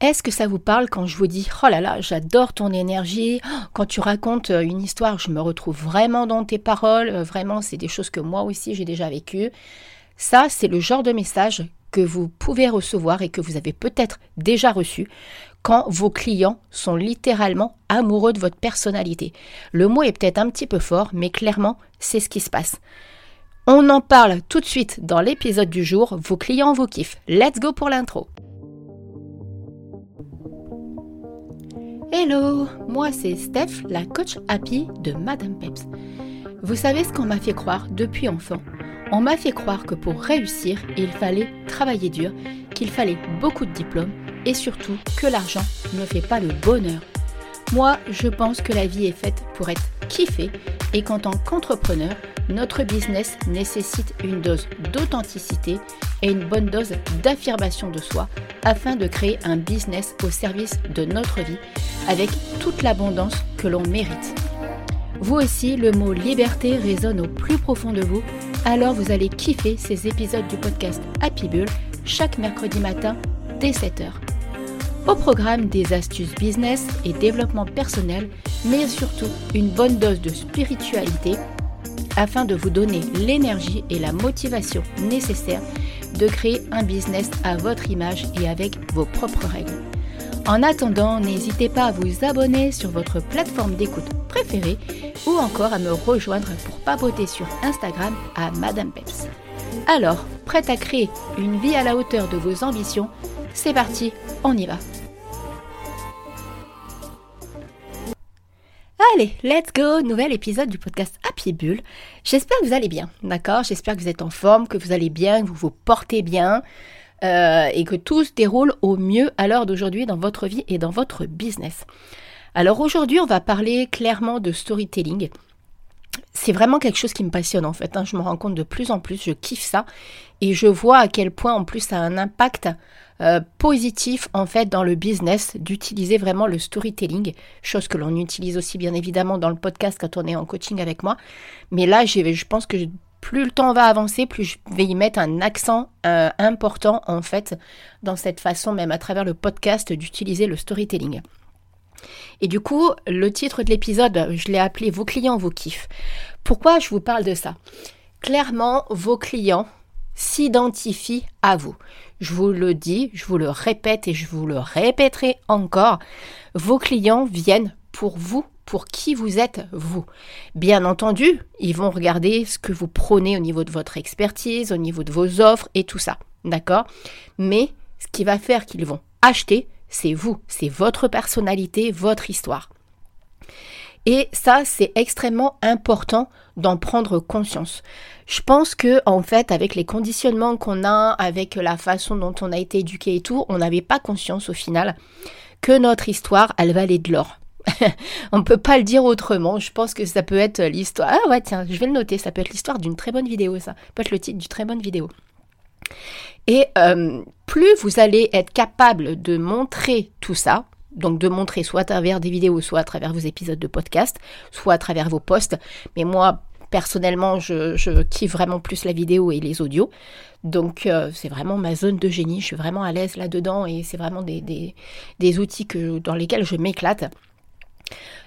Est-ce que ça vous parle quand je vous dis Oh là là, j'adore ton énergie Quand tu racontes euh, une histoire, je me retrouve vraiment dans tes paroles. Euh, vraiment, c'est des choses que moi aussi j'ai déjà vécues. Ça, c'est le genre de message que vous pouvez recevoir et que vous avez peut-être déjà reçu quand vos clients sont littéralement amoureux de votre personnalité. Le mot est peut-être un petit peu fort, mais clairement, c'est ce qui se passe. On en parle tout de suite dans l'épisode du jour. Vos clients vous kiffent. Let's go pour l'intro. Hello, moi c'est Steph, la coach happy de Madame Peps. Vous savez ce qu'on m'a fait croire depuis enfant? On m'a fait croire que pour réussir, il fallait travailler dur, qu'il fallait beaucoup de diplômes et surtout que l'argent ne fait pas le bonheur. Moi, je pense que la vie est faite pour être kiffée et qu'en tant qu'entrepreneur, notre business nécessite une dose d'authenticité et une bonne dose d'affirmation de soi afin de créer un business au service de notre vie avec toute l'abondance que l'on mérite. Vous aussi, le mot liberté résonne au plus profond de vous, alors vous allez kiffer ces épisodes du podcast Happy Bull chaque mercredi matin dès 7h. Au programme des astuces business et développement personnel, mais surtout une bonne dose de spiritualité afin de vous donner l'énergie et la motivation nécessaires de créer un business à votre image et avec vos propres règles. En attendant, n'hésitez pas à vous abonner sur votre plateforme d'écoute préférée ou encore à me rejoindre pour papoter sur Instagram à Madame Peps. Alors, prête à créer une vie à la hauteur de vos ambitions? C'est parti, on y va Allez, let's go, nouvel épisode du podcast Happy Bull. J'espère que vous allez bien, d'accord? J'espère que vous êtes en forme, que vous allez bien, que vous vous portez bien euh, et que tout se déroule au mieux à l'heure d'aujourd'hui dans votre vie et dans votre business. Alors aujourd'hui, on va parler clairement de storytelling. C'est vraiment quelque chose qui me passionne en fait. Hein. Je me rends compte de plus en plus, je kiffe ça et je vois à quel point en plus ça a un impact euh, positif en fait dans le business d'utiliser vraiment le storytelling, chose que l'on utilise aussi bien évidemment dans le podcast quand on est en coaching avec moi. Mais là, je pense que plus le temps va avancer, plus je vais y mettre un accent euh, important en fait dans cette façon même à travers le podcast d'utiliser le storytelling. Et du coup, le titre de l'épisode, je l'ai appelé Vos clients vous kiffent. Pourquoi je vous parle de ça? Clairement, vos clients s'identifient à vous. Je vous le dis, je vous le répète et je vous le répéterai encore. Vos clients viennent pour vous, pour qui vous êtes vous. Bien entendu, ils vont regarder ce que vous prônez au niveau de votre expertise, au niveau de vos offres et tout ça. D'accord? Mais ce qui va faire qu'ils vont acheter, c'est vous, c'est votre personnalité, votre histoire. Et ça, c'est extrêmement important d'en prendre conscience. Je pense que, en fait, avec les conditionnements qu'on a, avec la façon dont on a été éduqué et tout, on n'avait pas conscience au final que notre histoire, elle valait de l'or. on ne peut pas le dire autrement. Je pense que ça peut être l'histoire. Ah ouais, tiens, je vais le noter. Ça peut être l'histoire d'une très bonne vidéo, ça. peut être le titre d'une très bonne vidéo. Et euh, plus vous allez être capable de montrer tout ça, donc de montrer soit à travers des vidéos, soit à travers vos épisodes de podcast, soit à travers vos posts. Mais moi, personnellement, je, kiffe vraiment plus la vidéo et les audios. Donc euh, c'est vraiment ma zone de génie. Je suis vraiment à l'aise là-dedans et c'est vraiment des, outils dans lesquels je m'éclate.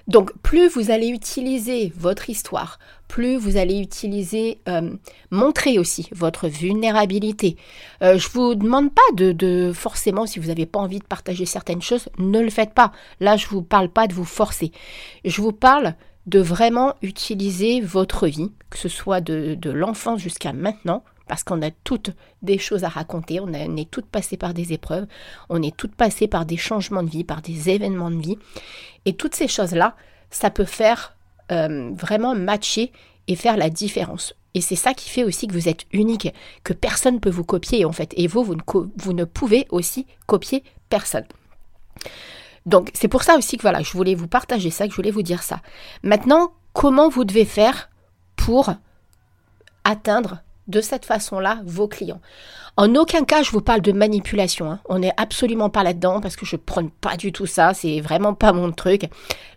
Donc plus vous allez utiliser votre histoire, plus vous allez utiliser, euh, montrer aussi votre vulnérabilité. Euh, je vous demande pas de, forcément, si vous n'avez pas envie de partager certaines choses, ne le faites pas. Là, je vous parle pas de vous forcer. Je vous parle de vraiment utiliser votre vie, que ce soit de, de l'enfance jusqu'à maintenant, parce qu'on a toutes des choses à raconter, on, est toutes passées par des épreuves, on est toutes passées par des changements de vie, par des événements de vie. Et toutes ces choses-là, ça peut faire euh, vraiment matcher et faire la différence. Et c'est ça qui fait aussi que vous êtes unique, que personne ne peut vous copier en fait. Et vous, vous ne, vous ne pouvez aussi copier personne. Donc c'est pour ça aussi que voilà, je voulais vous partager ça, que je voulais vous dire ça. Maintenant, comment vous devez faire pour atteindre de cette façon-là vos clients. En aucun cas, je vous parle de manipulation. Hein. On n'est absolument pas là-dedans parce que je ne prône pas du tout ça. C'est vraiment pas mon truc.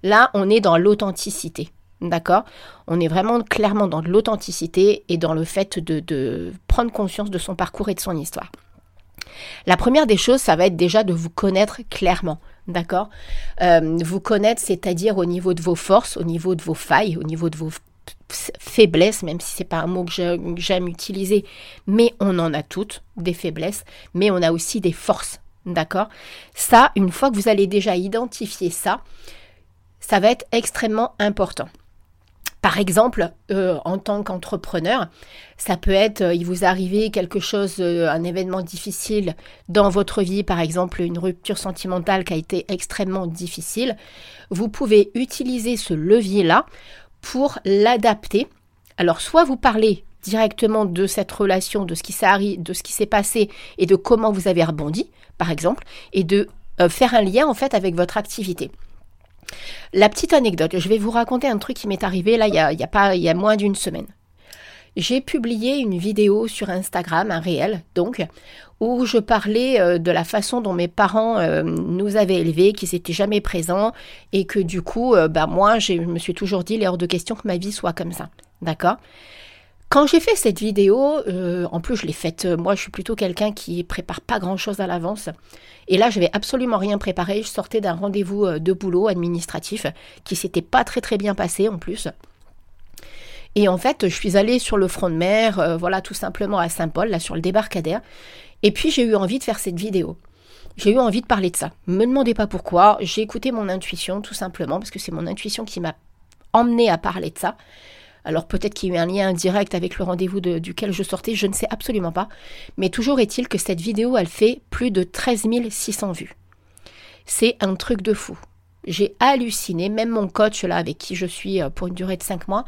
Là, on est dans l'authenticité. D'accord? On est vraiment clairement dans l'authenticité et dans le fait de, prendre conscience de son parcours et de son histoire. La première des choses, ça va être déjà de vous connaître clairement. D'accord? Euh, Vous connaître, c'est-à-dire au niveau de vos forces, au niveau de vos failles, au niveau de vos faiblesses, même si c'est pas un mot que j'aime utiliser, mais on en a toutes des faiblesses, mais on a aussi des forces. D'accord? Ça, une fois que vous allez déjà identifier ça, ça va être extrêmement important. Par exemple, euh, en tant qu'entrepreneur, ça peut être, euh, il vous arrive quelque chose, euh, un événement difficile dans votre vie, par exemple une rupture sentimentale qui a été extrêmement difficile. Vous pouvez utiliser ce levier-là pour l'adapter. Alors, soit vous parlez directement de cette relation, de ce qui s'est passé et de comment vous avez rebondi, par exemple, et de faire un lien en fait avec votre activité. La petite anecdote, je vais vous raconter un truc qui m'est arrivé là il y a, pas, il y a moins d'une semaine. J'ai publié une vidéo sur Instagram, un réel donc, où je parlais euh, de la façon dont mes parents euh, nous avaient élevés, qu'ils n'étaient jamais présents et que du coup, euh, bah, moi, je me suis toujours dit, il est hors de question que ma vie soit comme ça. D'accord? Quand j'ai fait cette vidéo, en plus je l'ai faite, moi je suis plutôt quelqu'un qui prépare pas grand chose à l'avance. Et là, je n'avais absolument rien préparé. Je sortais d'un rendez-vous de boulot administratif qui s'était pas très très bien passé en plus. Et en fait, je suis allée sur le front de mer, euh, voilà, tout simplement à Saint-Paul, là sur le débarcadère. Et puis j'ai eu envie de faire cette vidéo. J'ai eu envie de parler de ça. Me demandez pas pourquoi. J'ai écouté mon intuition, tout simplement, parce que c'est mon intuition qui m'a emmené à parler de ça. Alors peut-être qu'il y a eu un lien direct avec le rendez-vous duquel je sortais, je ne sais absolument pas. Mais toujours est-il que cette vidéo, elle fait plus de 13 600 vues. C'est un truc de fou. J'ai halluciné, même mon coach là avec qui je suis euh, pour une durée de 5 mois,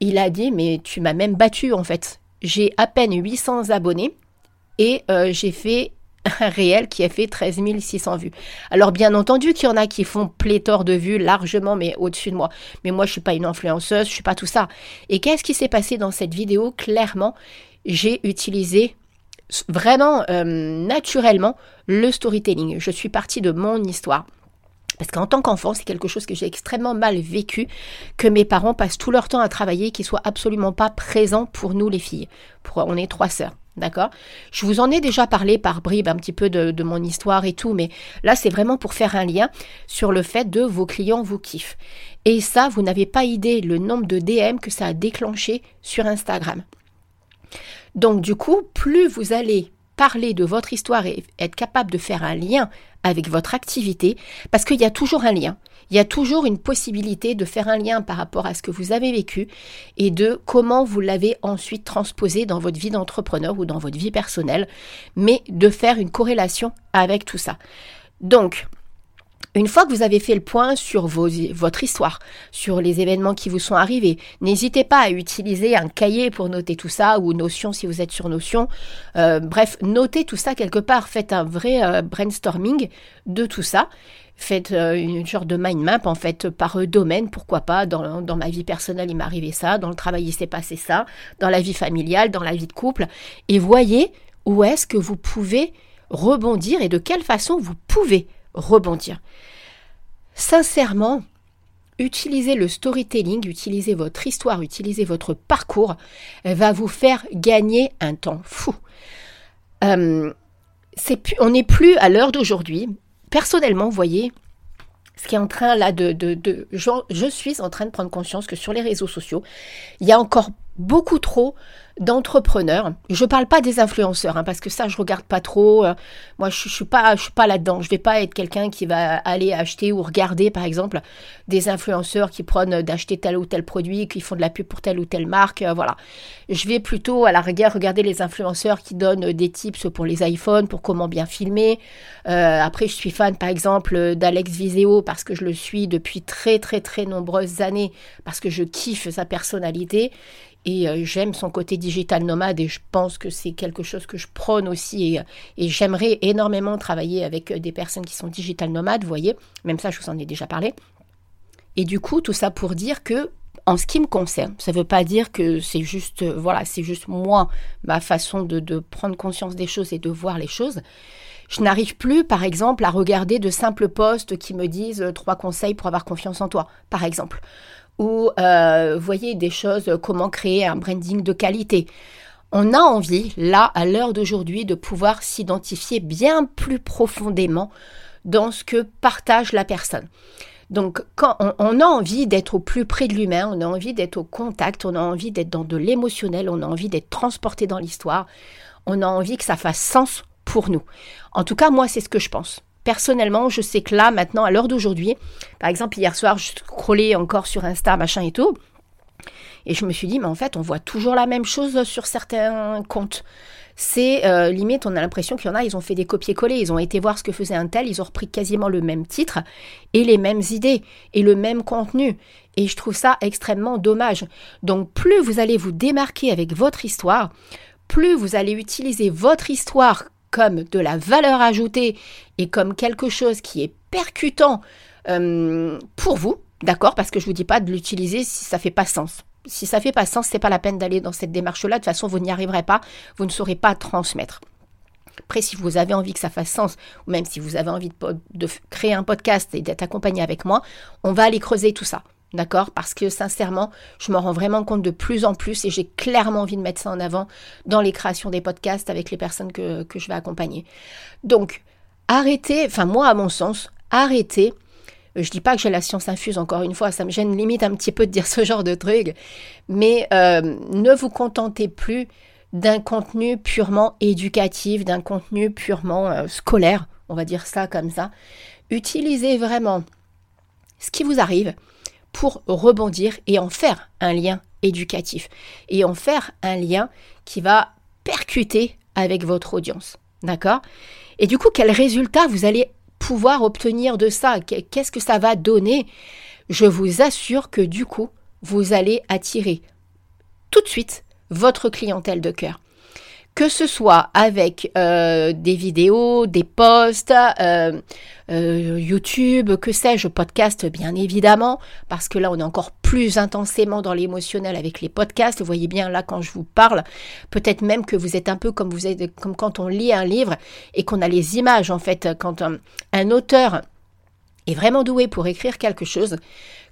il a dit mais tu m'as même battu en fait. J'ai à peine 800 abonnés et euh, j'ai fait un réel qui a fait 13 600 vues. Alors bien entendu qu'il y en a qui font pléthore de vues largement mais au-dessus de moi. Mais moi je suis pas une influenceuse, je suis pas tout ça. Et qu'est-ce qui s'est passé dans cette vidéo? Clairement, j'ai utilisé vraiment euh, naturellement le storytelling. Je suis partie de mon histoire. Parce qu'en tant qu'enfant, c'est quelque chose que j'ai extrêmement mal vécu, que mes parents passent tout leur temps à travailler, qu'ils soient absolument pas présents pour nous les filles. On est trois sœurs. D'accord? Je vous en ai déjà parlé par bribes un petit peu de, mon histoire et tout, mais là c'est vraiment pour faire un lien sur le fait de vos clients vous kiffent. Et ça, vous n'avez pas idée le nombre de DM que ça a déclenché sur Instagram. Donc du coup, plus vous allez parler de votre histoire et être capable de faire un lien avec votre activité, parce qu'il y a toujours un lien. Il y a toujours une possibilité de faire un lien par rapport à ce que vous avez vécu et de comment vous l'avez ensuite transposé dans votre vie d'entrepreneur ou dans votre vie personnelle, mais de faire une corrélation avec tout ça. Donc, une fois que vous avez fait le point sur votre histoire, sur les événements qui vous sont arrivés, n'hésitez pas à utiliser un cahier pour noter tout ça ou Notion si vous êtes sur Notion. Euh, bref, notez tout ça quelque part. Faites un vrai euh, brainstorming de tout ça. Faites euh, une sorte de mind map en fait par domaine, pourquoi pas. Dans ma vie personnelle, il m'est arrivé ça. Dans le travail, il s'est passé ça. Dans la vie familiale, dans la vie de couple. Et voyez où est-ce que vous pouvez rebondir et de quelle façon vous pouvez rebondir. Sincèrement, utilisez le storytelling, utilisez votre histoire, utilisez votre parcours, va vous faire gagner un temps fou. Euh, on n'est plus à l'heure d'aujourd'hui. Personnellement, vous voyez, ce qui est en train là de, je, suis en train de prendre conscience que sur les réseaux sociaux, il y a encore beaucoup trop d'entrepreneurs. Je parle pas des influenceurs, hein, parce que ça, je regarde pas trop. Euh, moi, je, pas, je suis pas là-dedans. Je vais pas être quelqu'un qui va aller acheter ou regarder, par exemple, des influenceurs qui prennent d'acheter tel ou tel produit, qui font de la pub pour telle ou telle marque. Euh, voilà. Je vais plutôt, à la rigueur, regarder les influenceurs qui donnent des tips pour les iPhones, pour comment bien filmer. Euh, après, je suis fan, par exemple, d'Alex Viseo parce que je le suis depuis très, très, très nombreuses années, parce que je kiffe sa personnalité et euh, j'aime son côté digital nomade et je pense que c'est quelque chose que je prône aussi et, j'aimerais énormément travailler avec euh, des personnes qui sont digital nomades, vous voyez, même ça je vous en ai déjà parlé. Et du coup, tout ça pour dire que en ce qui me concerne, ça ne veut pas dire que c'est juste, euh, voilà, c'est juste moi, ma façon de, de, prendre conscience des choses et de voir les choses. Je n'arrive plus, par exemple, à regarder de simples posts qui me disent trois conseils pour avoir confiance en toi, par exemple ou euh, voyez des choses, comment créer un branding de qualité. on a envie, là, à l'heure d'aujourd'hui, de pouvoir s'identifier bien plus profondément dans ce que partage la personne. Donc, quand on, a envie d'être au plus près de l'humain, on a envie d'être au contact, on a envie d'être dans de l'émotionnel, on a envie d'être transporté dans l'histoire, on a envie que ça fasse sens pour nous. En tout cas, moi, c'est ce que je pense. Personnellement, je sais que là, maintenant, à l'heure d'aujourd'hui, par exemple, hier soir, je scrollais encore sur Insta, machin et tout, et je me suis dit, mais en fait, on voit toujours la même chose sur certains comptes. C'est euh, limite, on a l'impression qu'il y en a, ils ont fait des copier-coller, ils ont été voir ce que faisait un tel, ils ont repris quasiment le même titre et les mêmes idées et le même contenu. Et je trouve ça extrêmement dommage. Donc plus vous allez vous démarquer avec votre histoire, plus vous allez utiliser votre histoire comme de la valeur ajoutée et comme quelque chose qui est percutant euh, pour vous, d'accord? Parce que je ne vous dis pas de l'utiliser si ça fait pas sens. Si ça fait pas sens, c'est pas la peine d'aller dans cette démarche-là. De toute façon, vous n'y arriverez pas, vous ne saurez pas transmettre. Après, si vous avez envie que ça fasse sens, ou même si vous avez envie de créer un podcast et d'être accompagné avec moi, on va aller creuser tout ça. D'accord? Parce que sincèrement, je me rends vraiment compte de plus en plus et j'ai clairement envie de mettre ça en avant dans les créations des podcasts avec les personnes que, je vais accompagner. Donc, arrêtez, enfin moi à mon sens, arrêtez. Je dis pas que j'ai la science infuse, encore une fois, ça me gêne limite un petit peu de dire ce genre de truc, mais euh, ne vous contentez plus d'un contenu purement éducatif, d'un contenu purement euh, scolaire, on va dire ça comme ça. Utilisez vraiment ce qui vous arrive, pour rebondir et en faire un lien éducatif. Et en faire un lien qui va percuter avec votre audience. D'accord? Et du coup, quel résultat vous allez pouvoir obtenir de ça? Qu'est-ce que ça va donner? Je vous assure que du coup, vous allez attirer tout de suite votre clientèle de cœur que ce soit avec euh, des vidéos, des posts, euh, euh, YouTube, que sais-je, podcast bien évidemment, parce que là on est encore plus intensément dans l'émotionnel avec les podcasts. Vous voyez bien là quand je vous parle, peut-être même que vous êtes un peu comme vous êtes, comme quand on lit un livre et qu'on a les images en fait, quand un auteur est vraiment doué pour écrire quelque chose,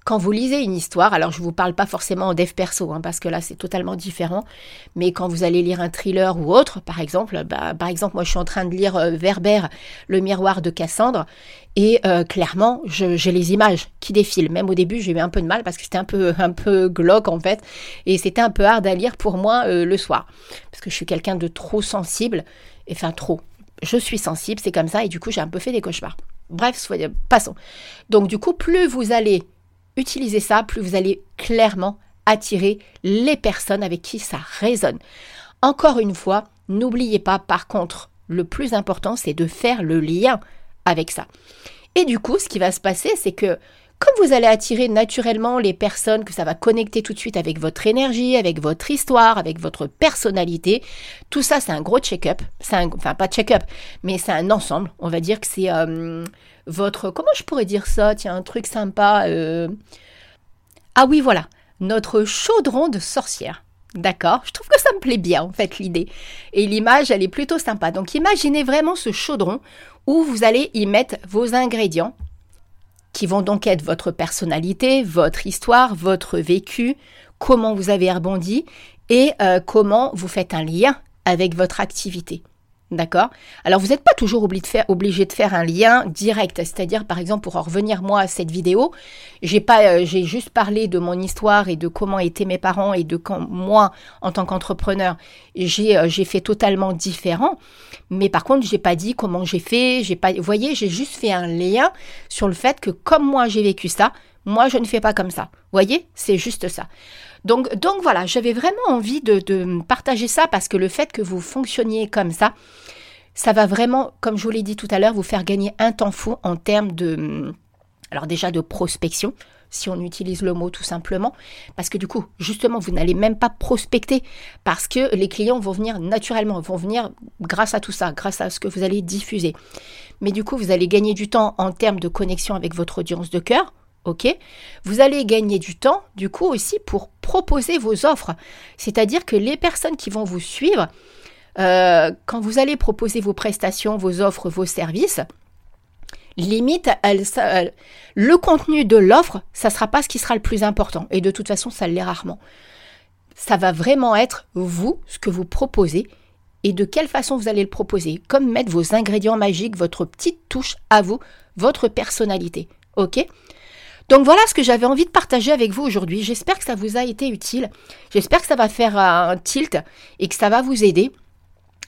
quand vous lisez une histoire, alors je ne vous parle pas forcément en dev perso, hein, parce que là c'est totalement différent, mais quand vous allez lire un thriller ou autre, par exemple, bah, par exemple moi je suis en train de lire euh, Verber, Le miroir de Cassandre, et euh, clairement j'ai les images qui défilent. Même au début j'ai eu un peu de mal parce que c'était un peu, un peu glauque en fait, et c'était un peu hard à lire pour moi euh, le soir, parce que je suis quelqu'un de trop sensible, enfin trop. Je suis sensible, c'est comme ça, et du coup j'ai un peu fait des cauchemars. Bref, passons. Donc du coup, plus vous allez utilisez ça, plus vous allez clairement attirer les personnes avec qui ça résonne. Encore une fois, n'oubliez pas, par contre, le plus important, c'est de faire le lien avec ça. Et du coup, ce qui va se passer, c'est que comme vous allez attirer naturellement les personnes que ça va connecter tout de suite avec votre énergie, avec votre histoire, avec votre personnalité, tout ça c'est un gros check-up. Enfin pas check-up, mais c'est un ensemble. On va dire que c'est euh, votre... Comment je pourrais dire ça? Tiens, un truc sympa. Euh. Ah oui, voilà. Notre chaudron de sorcière. D'accord? Je trouve que ça me plaît bien, en fait, l'idée. Et l'image, elle est plutôt sympa. Donc, imaginez vraiment ce chaudron où vous allez y mettre vos ingrédients qui vont donc être votre personnalité, votre histoire, votre vécu, comment vous avez rebondi et euh, comment vous faites un lien avec votre activité. D'accord? Alors, vous n'êtes pas toujours obligé de, faire, un lien direct. C'est-à-dire, par exemple, pour en revenir moi à cette vidéo, euh, j'ai juste parlé de mon histoire et de comment étaient mes parents et de quand moi, en tant qu'entrepreneur, j'ai, euh, fait totalement différent. Mais par contre, j'ai pas dit comment j'ai fait. Pas, vous voyez, j'ai juste fait un lien sur le fait que comme moi j'ai vécu ça, moi je ne fais pas comme ça. Voyez, c'est juste ça. Donc, donc voilà, j'avais vraiment envie de, partager ça parce que le fait que vous fonctionniez comme ça, ça va vraiment, comme je vous l'ai dit tout à l'heure, vous faire gagner un temps fou en termes de, alors déjà de prospection, si on utilise le mot tout simplement, parce que du coup, justement, vous n'allez même pas prospecter, parce que les clients vont venir naturellement, vont venir grâce à tout ça, grâce à ce que vous allez diffuser. Mais du coup, vous allez gagner du temps en termes de connexion avec votre audience de cœur, OK? Vous allez gagner du temps, du coup, aussi pour proposer vos offres. C'est-à-dire que les personnes qui vont vous suivre, euh, quand vous allez proposer vos prestations, vos offres, vos services, limite, le contenu de l'offre, ça ne sera pas ce qui sera le plus important. Et de toute façon, ça l'est rarement. ça va vraiment être vous, ce que vous proposez et de quelle façon vous allez le proposer. Comme mettre vos ingrédients magiques, votre petite touche à vous, votre personnalité. Ok? Donc voilà ce que j'avais envie de partager avec vous aujourd'hui. J'espère que ça vous a été utile. J'espère que ça va faire un tilt et que ça va vous aider.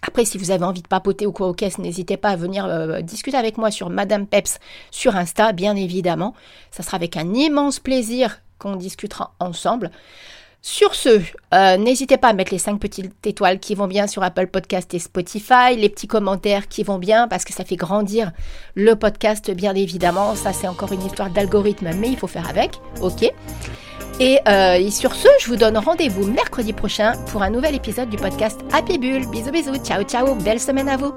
Après, si vous avez envie de papoter ou quoi au caisse, n'hésitez pas à venir euh, discuter avec moi sur Madame Peps sur Insta, bien évidemment. Ça sera avec un immense plaisir qu'on discutera ensemble. Sur ce, euh, n'hésitez pas à mettre les 5 petites étoiles qui vont bien sur Apple Podcast et Spotify, les petits commentaires qui vont bien parce que ça fait grandir le podcast bien évidemment. Ça c'est encore une histoire d'algorithme mais il faut faire avec, ok. Euh, et, sur ce, je vous donne rendez-vous mercredi prochain pour un nouvel épisode du podcast Happy Bull. Bisous bisous, ciao ciao, belle semaine à vous